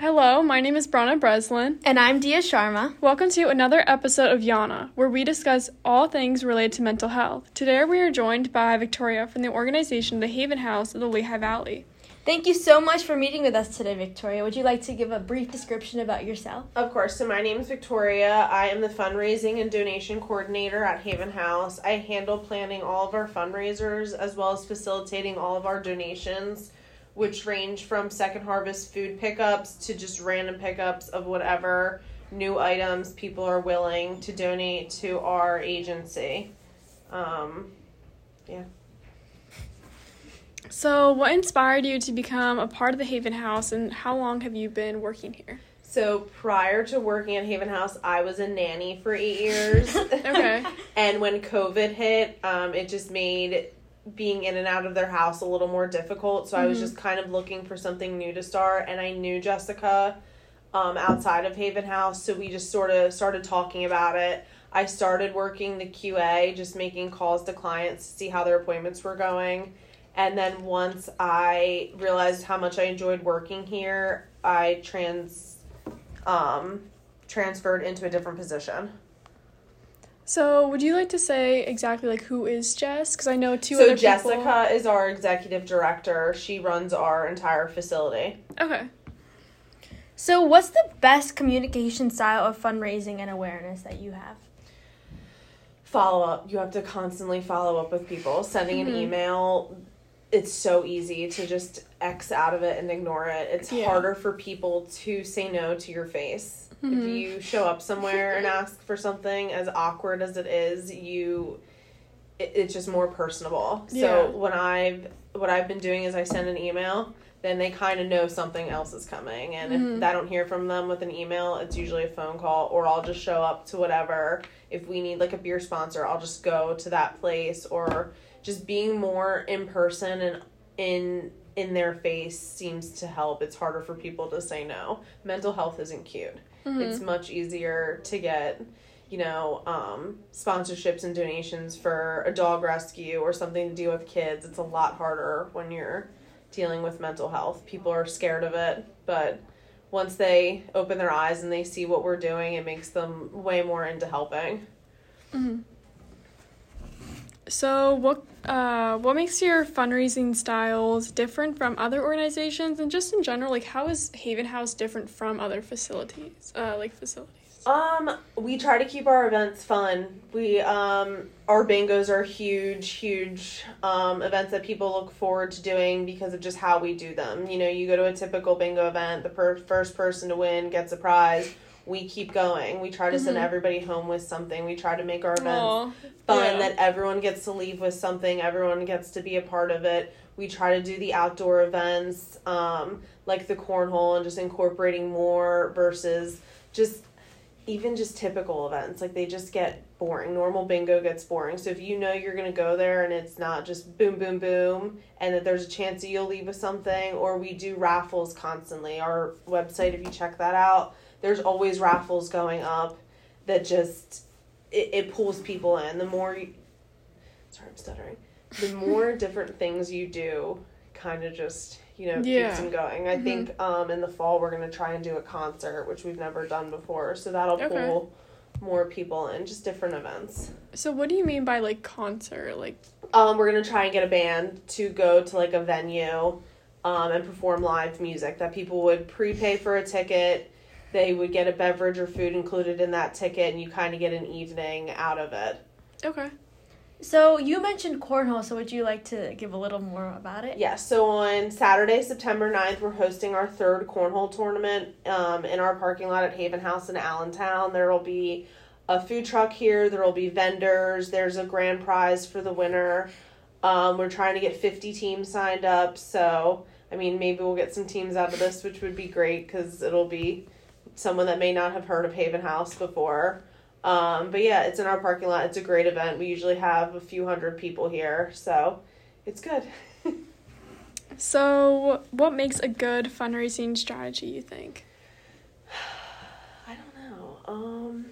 Hello, my name is Brannagh Breslin. And I'm Diya Sharma. Welcome to another episode of Yana, where we discuss all things related to mental health. Today we are joined by Victoria from the organization The Haven House of the Lehigh Valley. Thank you so much for meeting with us today, Victoria. Would you like to give a brief description about yourself? Of course. So, my name is Victoria. I am the fundraising and donation coordinator at Haven House. I handle planning all of our fundraisers as well as facilitating all of our donations which range from second harvest food pickups to just random pickups of whatever new items people are willing to donate to our agency. Um, yeah. So, what inspired you to become a part of the Haven House, and how long have you been working here? So prior to working at Haven House, I was a nanny for eight years. okay. and when COVID hit, um, it just made being in and out of their house a little more difficult. So mm-hmm. I was mm-hmm. just kind of looking for something new to start. And I knew Jessica um, outside of Haven House. So we just sort of started talking about it. I started working the QA, just making calls to clients to see how their appointments were going. And then once I realized how much I enjoyed working here, I trans um, transferred into a different position. So, would you like to say exactly like who is Jess? Because I know two. So Jessica people. is our executive director. She runs our entire facility. Okay. So, what's the best communication style of fundraising and awareness that you have? Follow up. You have to constantly follow up with people. Sending mm-hmm. an email, it's so easy to just X out of it and ignore it. It's yeah. harder for people to say no to your face. Mm-hmm. If you show up somewhere and ask for something, as awkward as it is, you it, it's just more personable. Yeah. So when I've what I've been doing is I send an email, then they kind of know something else is coming, and mm-hmm. if I don't hear from them with an email, it's usually a phone call, or I'll just show up to whatever. If we need like a beer sponsor, I'll just go to that place, or just being more in person and in in their face seems to help. It's harder for people to say no. Mental health isn't cute. Mm-hmm. It's much easier to get, you know, um, sponsorships and donations for a dog rescue or something to deal with kids. It's a lot harder when you're dealing with mental health. People are scared of it, but once they open their eyes and they see what we're doing, it makes them way more into helping. Mm-hmm. So, what uh, what makes your fundraising styles different from other organizations, and just in general, like how is Haven House different from other facilities, uh, like facilities? Um, we try to keep our events fun. We um, our bingos are huge, huge um, events that people look forward to doing because of just how we do them. You know, you go to a typical bingo event, the per- first person to win gets a prize we keep going. We try to send mm-hmm. everybody home with something. We try to make our events Aww. fun yeah. that everyone gets to leave with something. Everyone gets to be a part of it. We try to do the outdoor events, um, like the cornhole, and just incorporating more versus just even just typical events. Like they just get boring. Normal bingo gets boring. So if you know you're gonna go there and it's not just boom, boom, boom, and that there's a chance that you'll leave with something, or we do raffles constantly. Our website, if you check that out there's always raffles going up that just it, it pulls people in. The more you, sorry, I'm stuttering. The more different things you do, kind of just you know yeah. keeps them going. I mm-hmm. think um, in the fall we're gonna try and do a concert, which we've never done before, so that'll okay. pull more people in, just different events. So what do you mean by like concert? Like um, we're gonna try and get a band to go to like a venue um, and perform live music that people would prepay for a ticket they would get a beverage or food included in that ticket and you kind of get an evening out of it. Okay. So you mentioned cornhole, so would you like to give a little more about it? Yes. Yeah, so on Saturday, September 9th, we're hosting our third cornhole tournament um, in our parking lot at Haven House in Allentown. There will be a food truck here, there will be vendors, there's a grand prize for the winner. Um, we're trying to get 50 teams signed up, so I mean, maybe we'll get some teams out of this, which would be great because it'll be someone that may not have heard of Haven House before. Um, but yeah, it's in our parking lot. It's a great event. We usually have a few hundred people here, so it's good. so, what makes a good fundraising strategy, you think? I don't know. Um,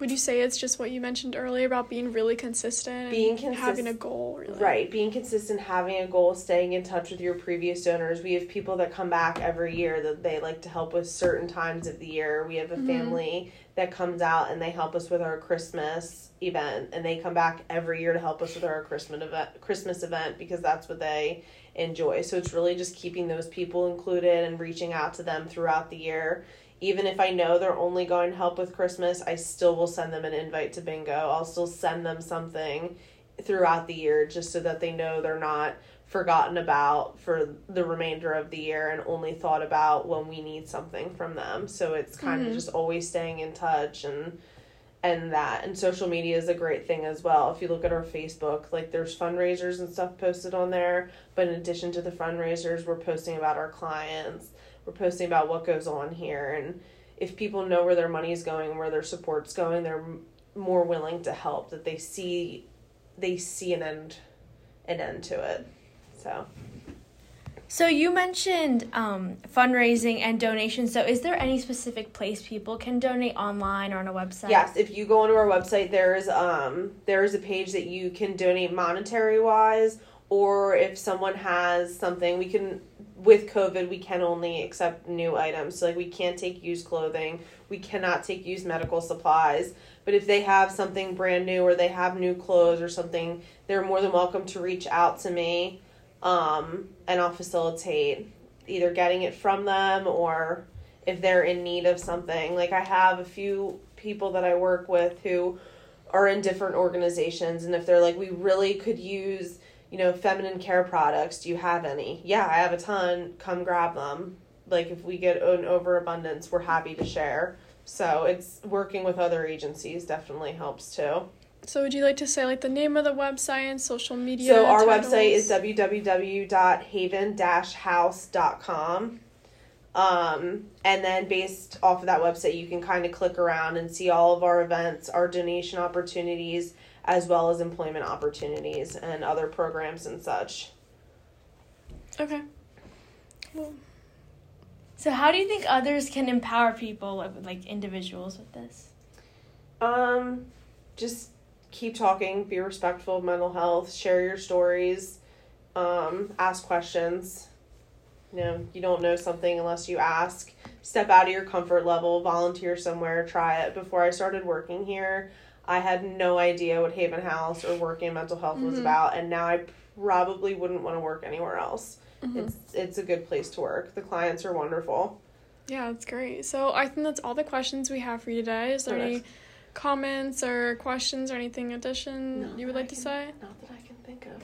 would you say it's just what you mentioned earlier about being really consistent, Being and having a goal, really? Right, being consistent, having a goal, staying in touch with your previous donors. We have people that come back every year that they like to help with certain times of the year. We have a Mhm. family that comes out and they help us with our Christmas event, and they come back every year to help us with our Christmas event. Christmas event because that's what they enjoy. So it's really just keeping those people included and reaching out to them throughout the year. Even if I know they're only going to help with Christmas, I still will send them an invite to bingo. I'll still send them something throughout the year just so that they know they're not forgotten about for the remainder of the year and only thought about when we need something from them. So it's kind Mhm. of just always staying in touch and and that and social media is a great thing as well. If you look at our Facebook, like there's fundraisers and stuff posted on there, but in addition to the fundraisers, we're posting about our clients. We're posting about what goes on here and if people know where their money is going where their support's going, they're more willing to help that they see they see an end an end to it. So So you mentioned um, fundraising and donations. So is there any specific place people can donate online or on a website? Yes, if you go onto our website, there's um there's a page that you can donate monetary wise, or if someone has something, we can with COVID we can only accept new items. So like we can't take used clothing, we cannot take used medical supplies. But if they have something brand new or they have new clothes or something, they're more than welcome to reach out to me, um, and I'll facilitate either getting it from them or if they're in need of something. Like I have a few people that I work with who are in different organizations and if they're like we really could use, you know, feminine care products, do you have any? Yeah, I have a ton. Come grab them. Like if we get an overabundance, we're happy to share. So it's working with other agencies definitely helps too. So would you like to say like the name of the website and social media? So our titles? website is www.haven-house.com. Um, and then based off of that website, you can kind of click around and see all of our events, our donation opportunities, as well as employment opportunities and other programs and such. Okay. Well, So how do you think others can empower people, like, like individuals, with this? Um, just keep talking, be respectful of mental health, share your stories, um, ask questions. You know, you don't know something unless you ask. Step out of your comfort level, volunteer somewhere, try it. Before I started working here, I had no idea what Haven House or working in mental health was Mhm. about, and now I probably wouldn't want to work anywhere else. mhm. It's it's a good place to work. The clients are wonderful. Yeah, that's great. So I think that's all the questions we have for you today. Is there any comments or questions or anything addition Not you would like to say? Not that I can think of.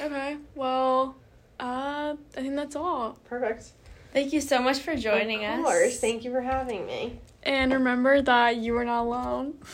Okay. Well, uh, I think that's all. Perfect. Thank you so much for joining us. of us. course. Thank you for having me. And remember that you are not alone.